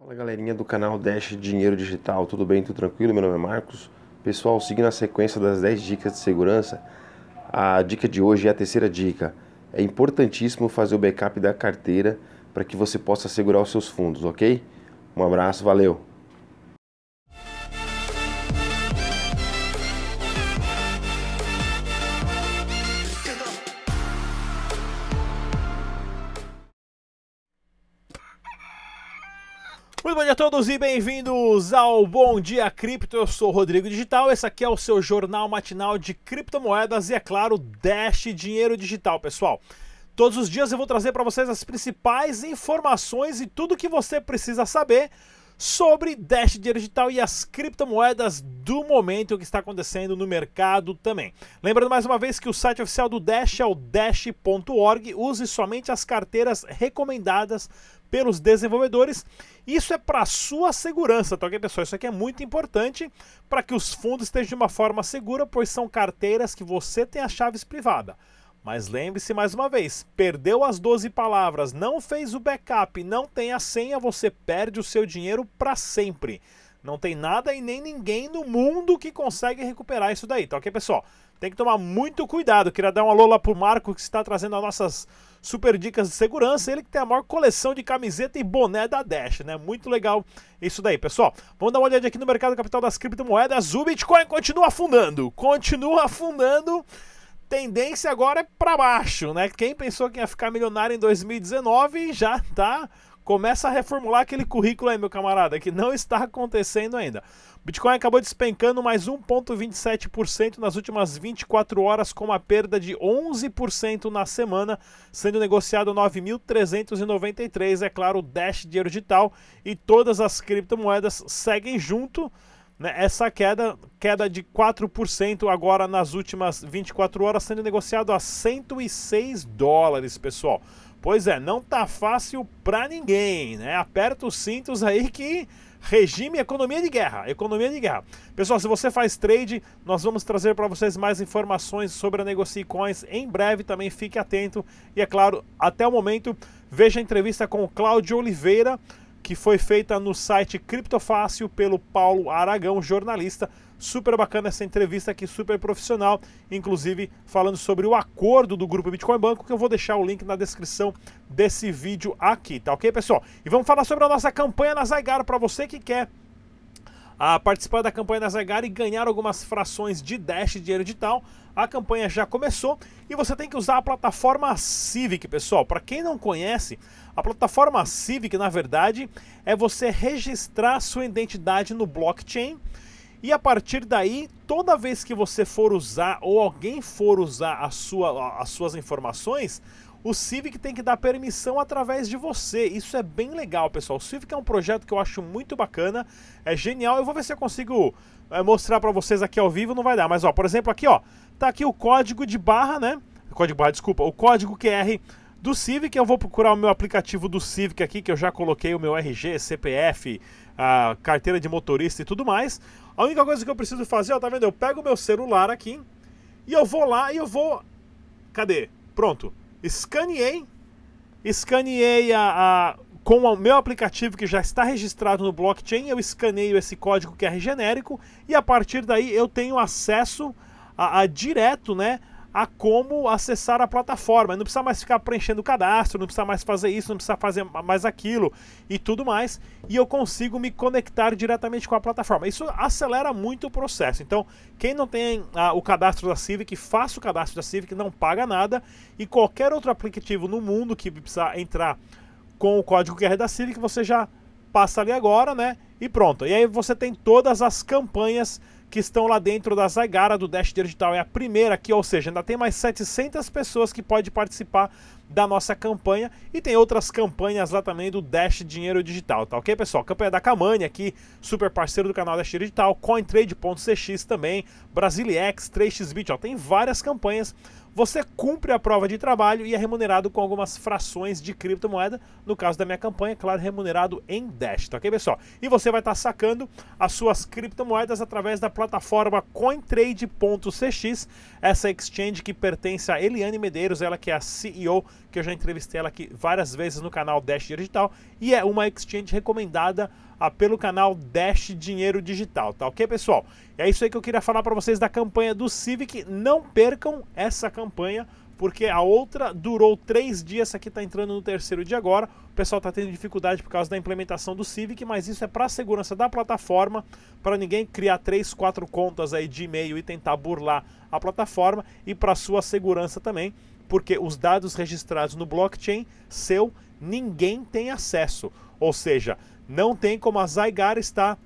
Fala galerinha do canal Dash Dinheiro Digital, tudo bem, tudo tranquilo? Meu nome é Marcos. Pessoal, seguindo a sequência das 10 dicas de segurança, a dica de hoje é a terceira dica. É importantíssimo fazer o backup da carteira para que você possa segurar os seus fundos, ok? Um abraço, valeu! Muito bom dia a todos e bem-vindos ao Bom Dia Cripto. Eu sou o Rodrigo Digital. Esse aqui é o seu jornal matinal de criptomoedas e, é claro, Dash Dinheiro Digital, pessoal. Todos os dias eu vou trazer para vocês as principais informações e tudo que você precisa saber sobre Dash Dinheiro Digital e as criptomoedas do momento que está acontecendo no mercado também. Lembrando mais uma vez que o site oficial do Dash é o dash.org. Use somente as carteiras recomendadas pelos desenvolvedores. Isso é para sua segurança, tá ok, pessoal? Isso aqui é muito importante para que os fundos estejam de uma forma segura, pois são carteiras que você tem as chaves privadas. Mas lembre-se mais uma vez, perdeu as 12 palavras, não fez o backup, não tem a senha, você perde o seu dinheiro para sempre. Não tem nada e nem ninguém no mundo que consegue recuperar isso daí, tá ok, pessoal? Tem que tomar muito cuidado. Queria dar um alô lá pro Marco que está trazendo as nossas super dicas de segurança. Ele que tem a maior coleção de camiseta e boné da Dash, né? Muito legal isso daí, pessoal. Vamos dar uma olhada aqui no mercado capital das criptomoedas. O Bitcoin continua afundando, continua afundando. Tendência agora é para baixo, né? Quem pensou que ia ficar milionário em 2019 já tá começa a reformular aquele currículo aí, meu camarada, que não está acontecendo ainda. Bitcoin acabou despencando mais 1,27% nas últimas 24 horas, com uma perda de 11% na semana, sendo negociado 9.393. É claro, o Dash Dinheiro Digital e todas as criptomoedas seguem junto. Né, essa queda, queda de 4% agora nas últimas 24 horas, sendo negociado a 106 dólares, pessoal. Pois é, não tá fácil para ninguém, né? Aperta os cintos aí que regime economia de guerra, economia de guerra. Pessoal, se você faz trade, nós vamos trazer para vocês mais informações sobre a Negocie Coins em breve, também fique atento. E é claro, até o momento, veja a entrevista com o Cláudio Oliveira, que foi feita no site Criptofácil pelo Paulo Aragão, jornalista. Super bacana essa entrevista aqui, super profissional, inclusive falando sobre o acordo do grupo Bitcoin Banco, que eu vou deixar o link na descrição desse vídeo aqui, tá ok, pessoal? E vamos falar sobre a nossa campanha na Zygar para você que quer a ah, participar da campanha da Zygar e ganhar algumas frações de Dash de dinheiro digital. A campanha já começou e você tem que usar a plataforma Civic, pessoal. Para quem não conhece, a plataforma Civic, na verdade, é você registrar sua identidade no blockchain e a partir daí, toda vez que você for usar ou alguém for usar a sua, as suas informações, o Civic tem que dar permissão através de você. Isso é bem legal, pessoal. O Civic é um projeto que eu acho muito bacana, é genial. Eu vou ver se eu consigo é, mostrar para vocês aqui ao vivo, não vai dar. Mas, ó, por exemplo, aqui, ó, tá aqui o código de barra, né? Código barra, desculpa, o código QR do Civic. Eu vou procurar o meu aplicativo do Civic aqui, que eu já coloquei o meu RG, CPF, a carteira de motorista e tudo mais. A única coisa que eu preciso fazer, ó, tá vendo? Eu pego meu celular aqui e eu vou lá e eu vou. Cadê? Pronto. Escaneei. Escaneei a, a, com o meu aplicativo que já está registrado no blockchain. Eu escaneio esse código QR genérico e a partir daí eu tenho acesso a, a direto, né? A como acessar a plataforma. Não precisa mais ficar preenchendo o cadastro, não precisa mais fazer isso, não precisa fazer mais aquilo e tudo mais. E eu consigo me conectar diretamente com a plataforma. Isso acelera muito o processo. Então, quem não tem ah, o cadastro da Civic, faça o cadastro da Civic, não paga nada. E qualquer outro aplicativo no mundo que precisa entrar com o código QR da Civic, você já passa ali agora, né? E pronto. E aí você tem todas as campanhas que estão lá dentro da Zagara do Dash Digital. É a primeira aqui, ou seja, ainda tem mais 700 pessoas que podem participar da nossa campanha e tem outras campanhas lá também do Dash Dinheiro Digital, tá ok, pessoal? Campanha da Kamani aqui, super parceiro do canal Dash Digital, CoinTrade.cx também, Brasiliex, 3xBit, ó, tem várias campanhas. Você cumpre a prova de trabalho e é remunerado com algumas frações de criptomoeda. No caso da minha campanha, claro, remunerado em Dash, tá ok, pessoal? E você vai estar sacando as suas criptomoedas através da plataforma cointrade.cx, essa exchange que pertence a Eliane Medeiros, ela que é a CEO, que eu já entrevistei ela aqui várias vezes no canal Dash Digital, e é uma exchange recomendada pelo canal Dash Dinheiro Digital, tá ok, pessoal? E é isso aí que eu queria falar para vocês da campanha do Civic. Não percam essa campanha, porque a outra durou três dias, essa aqui está entrando no terceiro dia agora. O pessoal está tendo dificuldade por causa da implementação do Civic, mas isso é para a segurança da plataforma, para ninguém criar três, quatro contas aí de e-mail e tentar burlar a plataforma e para sua segurança também, porque os dados registrados no blockchain seu ninguém tem acesso. Ou seja, não tem como a Zygar estar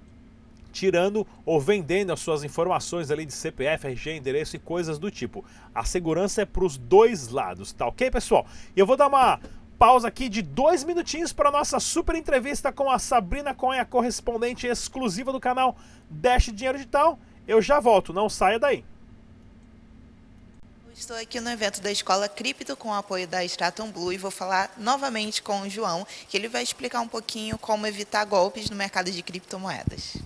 tirando ou vendendo as suas informações ali de CPF, RG, endereço e coisas do tipo. A segurança é para os dois lados, tá ok, pessoal? E eu vou dar uma pausa aqui de dois minutinhos para nossa super entrevista com a Sabrina Conha, correspondente exclusiva do canal Dash Dinheiro Digital. Eu já volto, não saia daí. Estou aqui no evento da Escola Cripto com o apoio da Stratum Blue e vou falar novamente com o João, que ele vai explicar um pouquinho como evitar golpes no mercado de criptomoedas.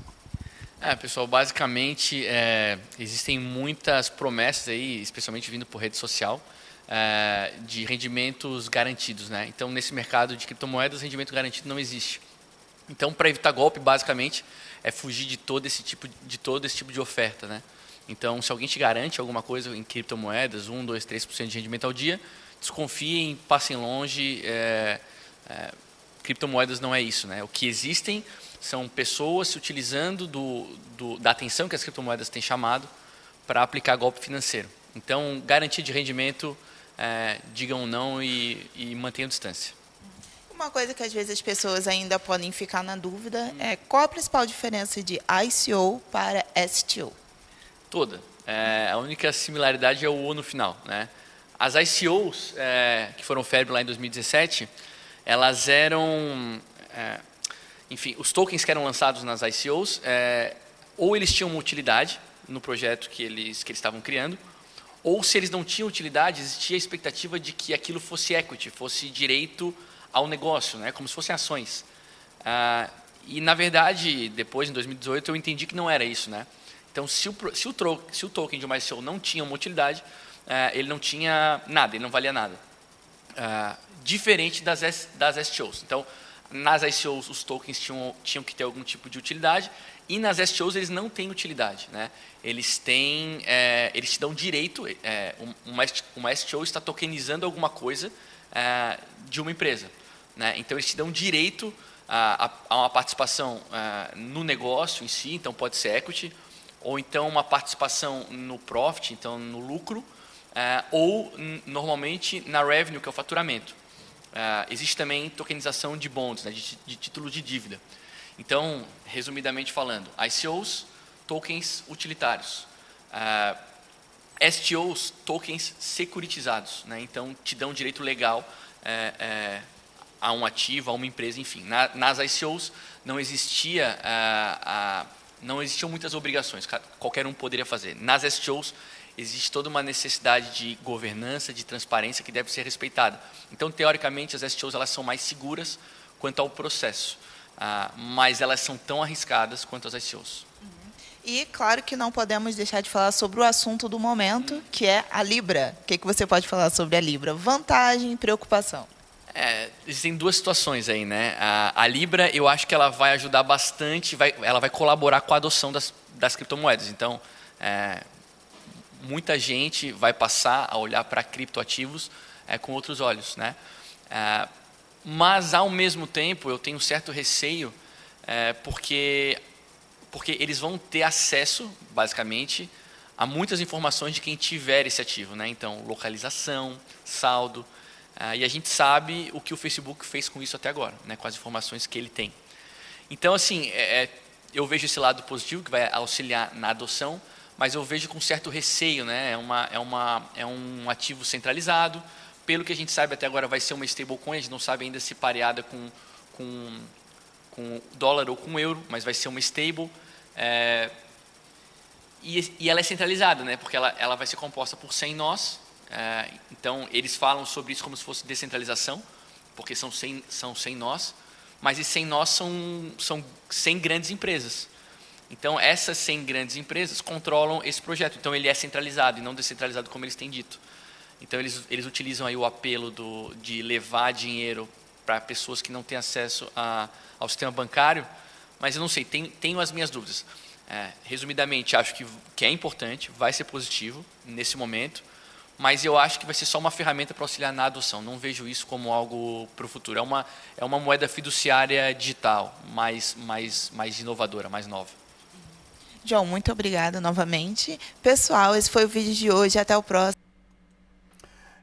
É, pessoal, basicamente é, existem muitas promessas aí, especialmente vindo por rede social, é, de rendimentos garantidos, né? Então, nesse mercado de criptomoedas, rendimento garantido não existe. Então, para evitar golpe, basicamente, é fugir de todo esse tipo de todo esse tipo de oferta, né? Então, se alguém te garante alguma coisa em criptomoedas, 1, 2, 3% de rendimento ao dia, desconfiem, passem longe. É, é, criptomoedas não é isso, né? O que existem são pessoas se utilizando do, do, da atenção que as criptomoedas têm chamado para aplicar golpe financeiro. Então, garantia de rendimento, é, digam não e, e mantenham distância. Uma coisa que às vezes as pessoas ainda podem ficar na dúvida é qual a principal diferença de ICO para STO? Toda. É, a única similaridade é o O no final. Né? As ICOs, é, que foram febre lá em 2017, elas eram é, enfim, os tokens que eram lançados nas ICOs, é, ou eles tinham uma utilidade no projeto que eles, que eles estavam criando, ou se eles não tinham utilidade, existia a expectativa de que aquilo fosse equity, fosse direito ao negócio, né, como se fossem ações. Ah, e, na verdade, depois, em 2018, eu entendi que não era isso. Né? Então, se o, se o, tro, se o token de uma ICO não tinha uma utilidade, ah, ele não tinha nada, ele não valia nada. Ah, diferente das, das STOs. Então, nas ICOs, os tokens tinham, tinham que ter algum tipo de utilidade, e nas STOs eles não têm utilidade. Né? Eles têm, é, eles te dão direito, é, uma, uma STO está tokenizando alguma coisa é, de uma empresa. Né? Então, eles te dão direito a, a uma participação é, no negócio em si, então pode ser equity, ou então uma participação no profit, então no lucro, é, ou normalmente na revenue, que é o faturamento. Uh, existe também tokenização de bonds, né, de, de título de dívida. Então, resumidamente falando, ICOs, tokens utilitários. Uh, ah, STOs, tokens securitizados. Né, então, te dão direito legal é, é, a um ativo, a uma empresa, enfim. Na, nas ICOs não existia... Uh, não existiam muitas obrigações, qualquer um poderia fazer. Nas STOs existe toda uma necessidade de governança, de transparência que deve ser respeitada. Então, teoricamente, as STOs elas são mais seguras quanto ao processo, ah, mas elas são tão arriscadas quanto as ICOs. Uhum. E claro que não podemos deixar de falar sobre o assunto do momento, que é a Libra. O que, que você pode falar sobre a Libra? Vantagem e preocupação. É, existem duas situações aí, né? A, a, Libra, eu acho que ela vai ajudar bastante, vai, ela vai colaborar com a adoção das, das criptomoedas. Então, é, muita gente vai passar a olhar para criptoativos é, com outros olhos. Né? É, mas, ao mesmo tempo, eu tenho um certo receio, é, porque, porque eles vão ter acesso, basicamente, a muitas informações de quem tiver esse ativo. Né? Então, localização, saldo. É, e a gente sabe o que o Facebook fez com isso até agora, né? com as informações que ele tem. Então, assim, é, é, eu vejo esse lado positivo, que vai auxiliar na adoção, mas eu vejo com certo receio, né? É, uma, é, uma, é um ativo centralizado. Pelo que a gente sabe até agora, vai ser uma stablecoin. A gente não sabe ainda se pareada com, com, com dólar ou com euro, mas vai ser uma stable. É, e, e, ela é centralizada, né? Porque ela, ela vai ser composta por 100 nós, então, eles falam sobre isso como se fosse descentralização, porque são 100, são 100 nós, mas esses 100 nós são, são 100 grandes empresas. Então, essas 100 grandes empresas controlam esse projeto. Então, ele é centralizado e não descentralizado, como eles têm dito. Então, eles, eles utilizam aí o apelo do, de levar dinheiro para pessoas que não têm acesso a, ao sistema bancário, mas eu não sei, tenho, tenho as minhas dúvidas. É, resumidamente, acho que, que é importante, vai ser positivo nesse momento, mas eu acho que vai ser só uma ferramenta para auxiliar na adoção. Não vejo isso como algo para o futuro. É uma, é uma moeda fiduciária digital, mais, mais, mais inovadora, mais nova. João, muito obrigada novamente. Pessoal, esse foi o vídeo de hoje. Até o próximo.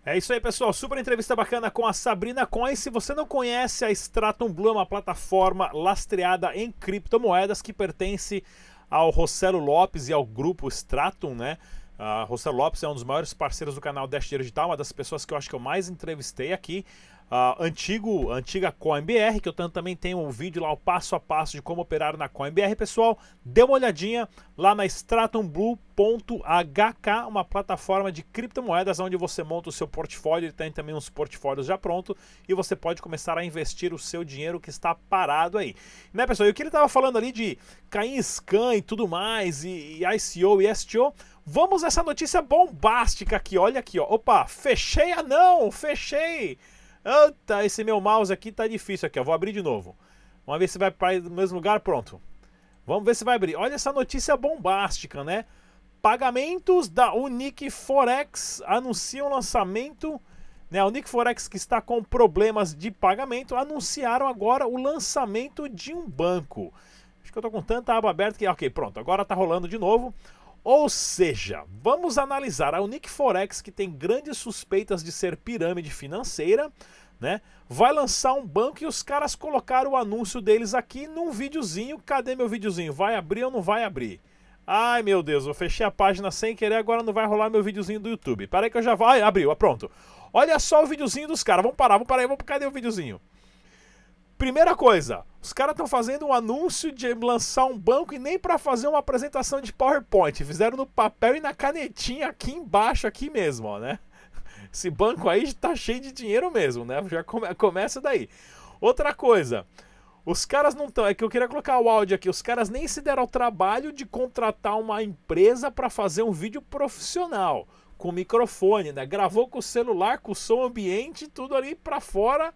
É isso aí, pessoal. Super entrevista bacana com a Sabrina Coin. Se você não conhece, a Stratum Blue é uma plataforma lastreada em criptomoedas que pertence ao Rossello Lopes e ao grupo Stratum, né? A Rossello Lopes é um dos maiores parceiros do canal Dash Digital, uma das pessoas que eu acho que eu mais entrevistei aqui uh, antigo, antiga CoinBR, que eu também tenho um vídeo lá, o passo a passo de como operar na CoinBR. Pessoal, dê uma olhadinha lá na stratumblue.hk, uma plataforma de criptomoedas onde você monta o seu portfólio, ele tem também uns portfólios já pronto e você pode começar a investir o seu dinheiro que está parado aí. Né, pessoal? E o que ele estava falando ali de cair em scan e tudo mais, e, e ICO e STO, Vamos essa notícia bombástica aqui, olha aqui, ó. Opa, fechei a não, fechei. Eita, esse meu mouse aqui tá difícil aqui, ó. Vou abrir de novo. Vamos ver se vai para o mesmo lugar, pronto. Vamos ver se vai abrir. Olha essa notícia bombástica, né? Pagamentos da Unique Forex anunciam lançamento. Né, a Unique Forex que está com problemas de pagamento anunciaram agora o lançamento de um banco. Acho que eu tô com tanta aba aberta que. Ok, pronto, agora tá rolando de novo. Ou seja, vamos analisar a Unique Forex, que tem grandes suspeitas de ser pirâmide financeira, né? Vai lançar um banco e os caras colocaram o anúncio deles aqui num videozinho. Cadê meu videozinho? Vai abrir ou não vai abrir? Ai meu Deus, eu fechei a página sem querer, agora não vai rolar meu videozinho do YouTube. Peraí que eu já vai, abriu, pronto. Olha só o videozinho dos caras. Vamos parar, vamos parar aí, vamos cadê o videozinho? Primeira coisa, os caras estão fazendo um anúncio de lançar um banco e nem para fazer uma apresentação de PowerPoint. Fizeram no papel e na canetinha aqui embaixo, aqui mesmo, ó, né? Esse banco aí tá cheio de dinheiro mesmo, né? Já come, começa daí. Outra coisa, os caras não estão. É que eu queria colocar o áudio aqui. Os caras nem se deram ao trabalho de contratar uma empresa para fazer um vídeo profissional com microfone, né? Gravou com o celular, com o som ambiente, tudo ali para fora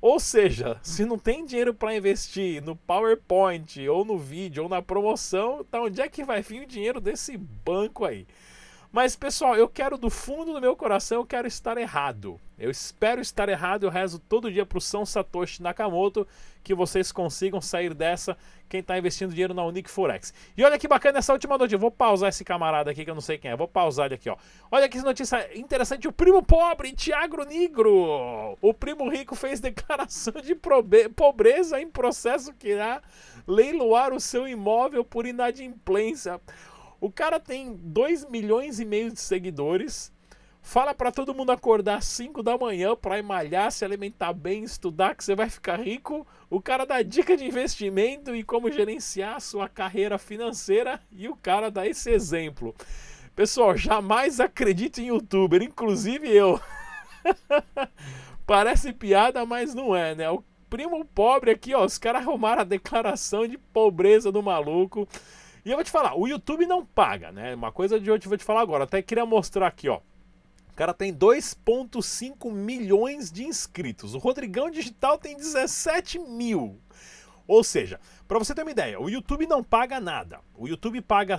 ou seja, se não tem dinheiro para investir no PowerPoint, ou no vídeo, ou na promoção, tá onde é que vai vir o dinheiro desse banco aí? Mas pessoal, eu quero do fundo do meu coração, eu quero estar errado. Eu espero estar errado, eu rezo todo dia pro São Satoshi Nakamoto que vocês consigam sair dessa, quem está investindo dinheiro na Unique Forex. E olha que bacana essa última notícia. Vou pausar esse camarada aqui que eu não sei quem é. Vou pausar ele aqui, ó. Olha que notícia interessante. O primo pobre, Tiago Negro. O primo rico fez declaração de pobreza em processo que irá leiloar o seu imóvel por inadimplência. O cara tem 2 milhões e meio de seguidores. Fala para todo mundo acordar às 5 da manhã para malhar, se alimentar bem, estudar, que você vai ficar rico. O cara dá dica de investimento e como gerenciar a sua carreira financeira e o cara dá esse exemplo. Pessoal, jamais acredite em youtuber, inclusive eu. Parece piada, mas não é, né? O primo pobre aqui, ó, os caras arrumaram a declaração de pobreza do maluco. E eu vou te falar, o YouTube não paga, né? Uma coisa de hoje eu vou te falar agora. Até queria mostrar aqui, ó. O cara tem 2,5 milhões de inscritos. O Rodrigão Digital tem 17 mil. Ou seja, para você ter uma ideia, o YouTube não paga nada. O YouTube paga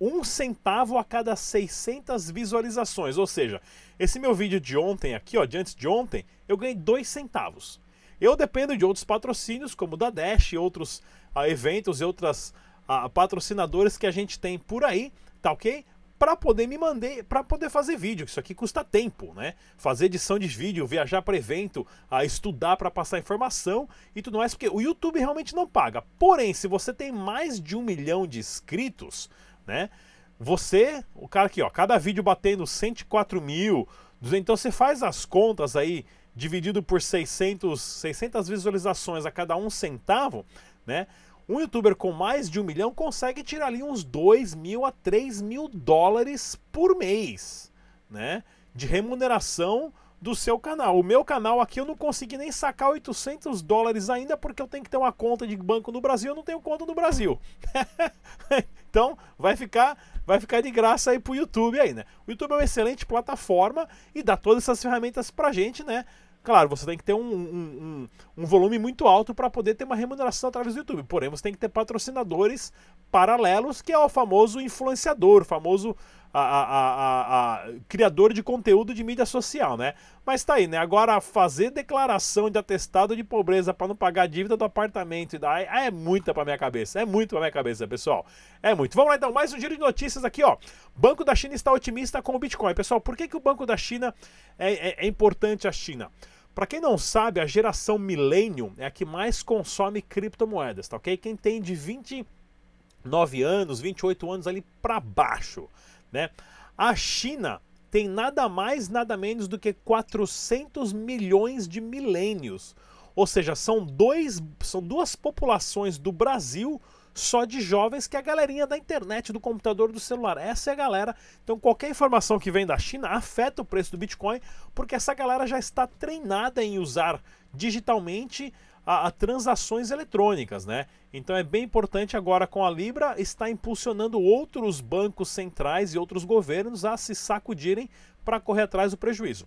um centavo a cada 600 visualizações. Ou seja, esse meu vídeo de ontem aqui, ó, de antes de ontem, eu ganhei 2 centavos. Eu dependo de outros patrocínios, como da Dash, outros uh, eventos e outras a, patrocinadores que a gente tem por aí, tá ok? Para poder me mandar, para poder fazer vídeo. Isso aqui custa tempo, né? Fazer edição de vídeo, viajar para evento, a estudar para passar informação e tudo mais, porque o YouTube realmente não paga. Porém, se você tem mais de um milhão de inscritos, né? Você, o cara aqui, ó, cada vídeo batendo 104 mil, então você faz as contas aí, dividido por 600, 600 visualizações a cada um centavo, né? Um youtuber com mais de um milhão consegue tirar ali uns 2 mil a 3 mil dólares por mês, né? de remuneração do seu canal. O meu canal aqui eu não consegui nem sacar 800 dólares ainda porque eu tenho que ter uma conta de banco no Brasil, eu não tenho conta no Brasil. então vai ficar vai ficar de graça aí pro YouTube aí, né? O YouTube é uma excelente plataforma e dá todas essas ferramentas pra gente, né? Claro, você tem que ter um, um, um, um volume muito alto para poder ter uma remuneração através do YouTube. Porém, você tem que ter patrocinadores paralelos, que é o famoso influenciador, o famoso a, a, a, criador de conteúdo de mídia social, né? Mas tá aí, né? Agora, fazer declaração de atestado de pobreza para não pagar a dívida do apartamento, daí, é muita pra minha cabeça. É muito pra minha cabeça, pessoal. É muito. Vamos lá então, mais um giro de notícias aqui, ó. Banco da China está otimista com o Bitcoin. Pessoal, por que, que o Banco da China é, é, é importante a China? Para quem não sabe, a geração Millennium é a que mais consome criptomoedas, tá ok? Quem tem de 29 anos, 28 anos ali para baixo. Né? A China tem nada mais, nada menos do que 400 milhões de milênios. Ou seja, são, dois, são duas populações do Brasil só de jovens que é a galerinha da internet, do computador, do celular. Essa é a galera. Então qualquer informação que vem da China afeta o preço do Bitcoin, porque essa galera já está treinada em usar digitalmente a, a, transações eletrônicas, né? Então é bem importante agora com a Libra está impulsionando outros bancos centrais e outros governos a se sacudirem para correr atrás do prejuízo.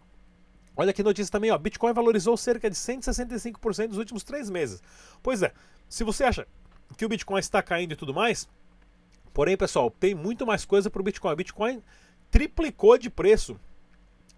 Olha que notícia também, ó. Bitcoin valorizou cerca de 165% nos últimos três meses. Pois é, se você acha que o Bitcoin está caindo e tudo mais, porém, pessoal, tem muito mais coisa para o Bitcoin. O Bitcoin triplicou de preço,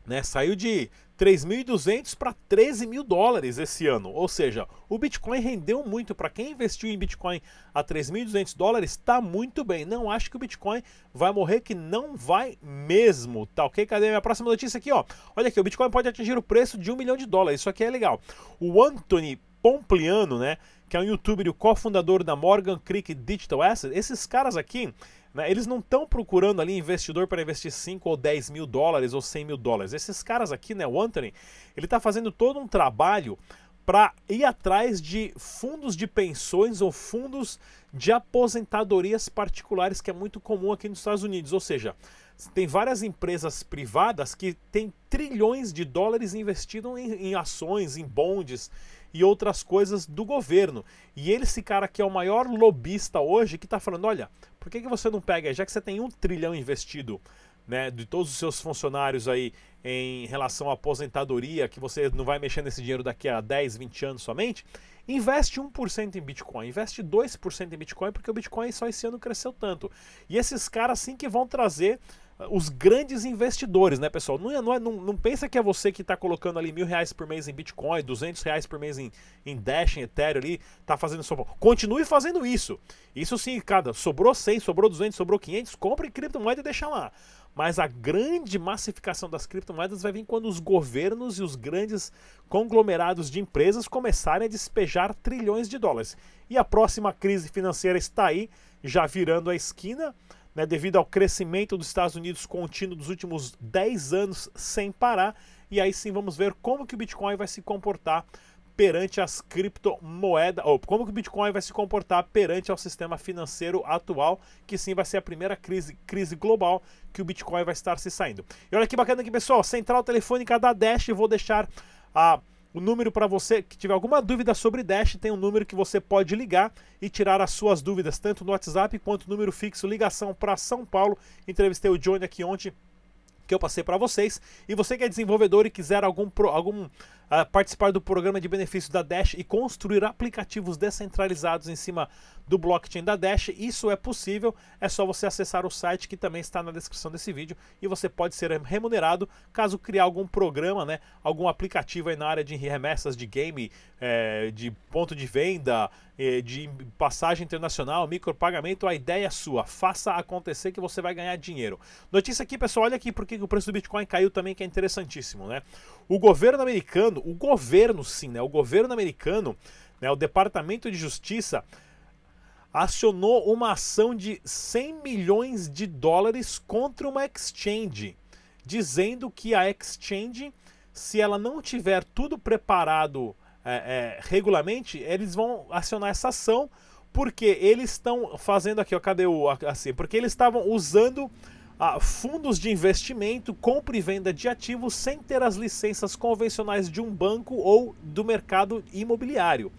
né? Saiu de 3.200 para 13 mil dólares esse ano. Ou seja, o Bitcoin rendeu muito. Para quem investiu em Bitcoin a 3.200 dólares, está muito bem. Não acho que o Bitcoin vai morrer, que não vai mesmo. Tá ok? Cadê minha próxima notícia aqui? Ó? Olha aqui, o Bitcoin pode atingir o preço de um milhão de dólares. Isso aqui é legal. O Anthony Pompliano, né? Que é um youtuber e o cofundador da Morgan Creek Digital Asset. Esses caras aqui né? Eles não estão procurando ali investidor para investir 5 ou 10 mil dólares ou 100 mil dólares. Esses caras aqui, né, o Anthony, ele está fazendo todo um trabalho para ir atrás de fundos de pensões ou fundos de aposentadorias particulares, que é muito comum aqui nos Estados Unidos. Ou seja, tem várias empresas privadas que têm trilhões de dólares investidos em, em ações, em bondes e outras coisas do governo. E ele, esse cara que é o maior lobista hoje, que está falando: olha, por que, que você não pega, já que você tem um trilhão investido né, de todos os seus funcionários aí em relação à aposentadoria, que você não vai mexer nesse dinheiro daqui a 10, 20 anos somente, investe 1% em Bitcoin, investe 2% em Bitcoin, porque o Bitcoin só esse ano cresceu tanto. E esses caras sim que vão trazer os grandes investidores, né, pessoal? Não, é, não, é, não, não pensa que é você que está colocando ali mil reais por mês em Bitcoin, 200 reais por mês em, em Dash, em Ethereum ali, tá fazendo só. Continue fazendo isso. Isso sim, cada sobrou 100, sobrou 200, sobrou 500, compre criptomoeda e deixa lá. Mas a grande massificação das criptomoedas vai vir quando os governos e os grandes conglomerados de empresas começarem a despejar trilhões de dólares. E a próxima crise financeira está aí, já virando a esquina né, devido ao crescimento dos Estados Unidos contínuo dos últimos 10 anos sem parar. E aí sim vamos ver como que o Bitcoin vai se comportar perante as criptomoedas, ou como que o Bitcoin vai se comportar perante ao sistema financeiro atual, que sim vai ser a primeira crise, crise global que o Bitcoin vai estar se saindo. E olha que bacana aqui, pessoal, central telefônica da Dash, vou deixar a o número para você que tiver alguma dúvida sobre Dash, tem um número que você pode ligar e tirar as suas dúvidas, tanto no WhatsApp quanto número fixo, ligação para São Paulo. Entrevistei o Johnny aqui ontem que eu passei para vocês. E você que é desenvolvedor e quiser algum, algum uh, participar do programa de benefícios da Dash e construir aplicativos descentralizados em cima do blockchain da Dash, isso é possível. É só você acessar o site que também está na descrição desse vídeo e você pode ser remunerado caso criar algum programa, né, algum aplicativo aí na área de remessas de game, é, de ponto de venda, é, de passagem internacional, micropagamento. A ideia é sua. Faça acontecer que você vai ganhar dinheiro. Notícia aqui, pessoal, olha aqui porque o preço do Bitcoin caiu também, que é interessantíssimo, né? O governo americano, o governo sim, né? O governo americano, né, o Departamento de Justiça acionou uma ação de 100 milhões de dólares contra uma exchange, dizendo que a exchange, se ela não tiver tudo preparado é, é, regularmente, eles vão acionar essa ação porque eles estão fazendo aqui, ó, cadê o assim? Porque eles estavam usando ah, fundos de investimento, compra e venda de ativos sem ter as licenças convencionais de um banco ou do mercado imobiliário.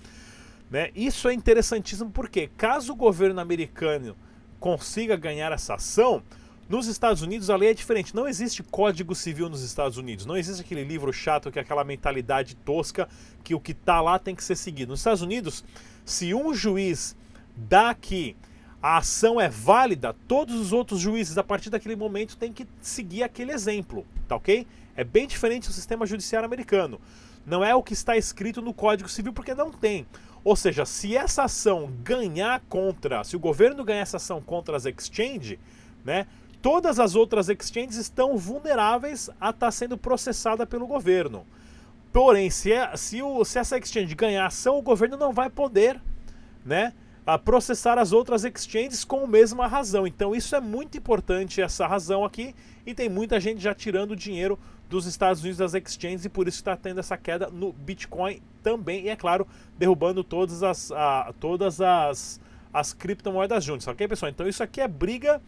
Né? Isso é interessantíssimo porque, caso o governo americano consiga ganhar essa ação, nos Estados Unidos a lei é diferente. Não existe código civil nos Estados Unidos. Não existe aquele livro chato que é aquela mentalidade tosca que o que está lá tem que ser seguido. Nos Estados Unidos, se um juiz dá que a ação é válida, todos os outros juízes a partir daquele momento têm que seguir aquele exemplo, tá ok? É bem diferente do sistema judiciário americano. Não é o que está escrito no Código Civil porque não tem. Ou seja, se essa ação ganhar contra, se o governo ganhar essa ação contra as exchange, né, todas as outras exchanges estão vulneráveis a estar tá sendo processada pelo governo. Porém, se, é, se, o, se essa exchange ganhar ação, o governo não vai poder né, a processar as outras exchanges com a mesma razão. Então isso é muito importante, essa razão aqui, e tem muita gente já tirando dinheiro dos Estados Unidos das exchanges e por isso está tendo essa queda no Bitcoin também, e é claro, derrubando todas as, a, todas as, as criptomoedas juntas, ok pessoal? Então isso aqui é briga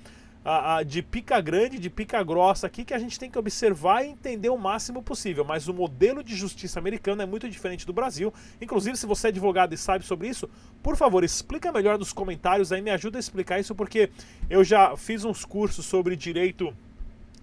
a, a, de pica grande, de pica grossa aqui que a gente tem que observar e entender o máximo possível. Mas o modelo de justiça americano é muito diferente do Brasil. Inclusive, se você é advogado e sabe sobre isso, por favor, explica melhor nos comentários aí, me ajuda a explicar isso, porque eu já fiz uns cursos sobre direito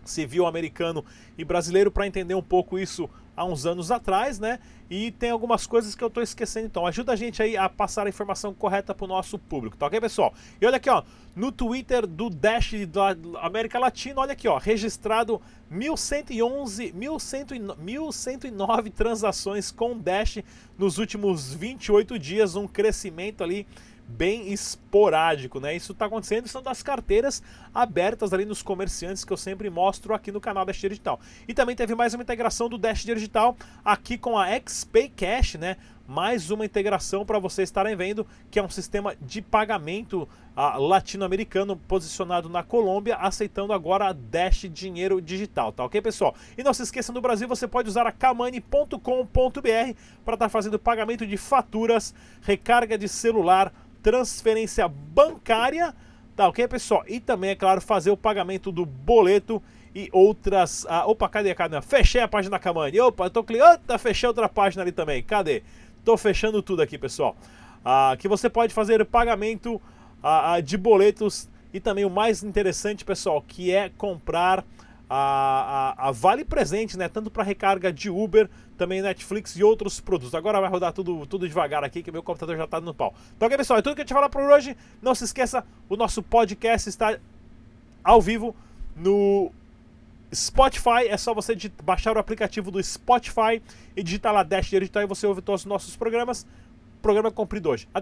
civil americano e brasileiro para entender um pouco isso há uns anos atrás, né? E tem algumas coisas que eu estou esquecendo, então ajuda a gente aí a passar a informação correta para o nosso público, tá ok, pessoal? E olha aqui, ó, no Twitter do Dash da América Latina, olha aqui, ó, registrado 1111, 1109 transações com Dash nos últimos 28 dias, um crescimento ali bem esporádico, né? Isso está acontecendo, são das carteiras abertas ali nos comerciantes que eu sempre mostro aqui no canal Dash Digital. E também teve mais uma integração do Dash Digital aqui com a XPay Cash, né? Mais uma integração para vocês estarem vendo, que é um sistema de pagamento uh, latino-americano posicionado na Colômbia, aceitando agora a Dash Dinheiro Digital, tá ok, pessoal? E não se esqueça, no Brasil você pode usar a kamani.com.br para estar tá fazendo pagamento de faturas, recarga de celular, transferência bancária, tá ok, pessoal? E também, é claro, fazer o pagamento do boleto e outras. Ah, opa, cadê? Cadê? Fechei a página da Kamani. Opa, eu tô clicando. fechei outra página ali também. Cadê? Tô fechando tudo aqui, pessoal. Ah, que você pode fazer pagamento ah, ah de boletos e também o mais interessante, pessoal, que é comprar a, a, a Vale Presente, né? Tanto para recarga de Uber, também Netflix e outros produtos. Agora vai rodar tudo, tudo devagar aqui, que meu computador já está no pau. Então, ok, pessoal, é tudo que eu te falar por hoje. Não se esqueça, o nosso podcast está ao vivo no Spotify. É só você baixar o aplicativo do Spotify e digitar lá Dash Digital e você ouve todos os nossos programas. Programa comprido hoje. Até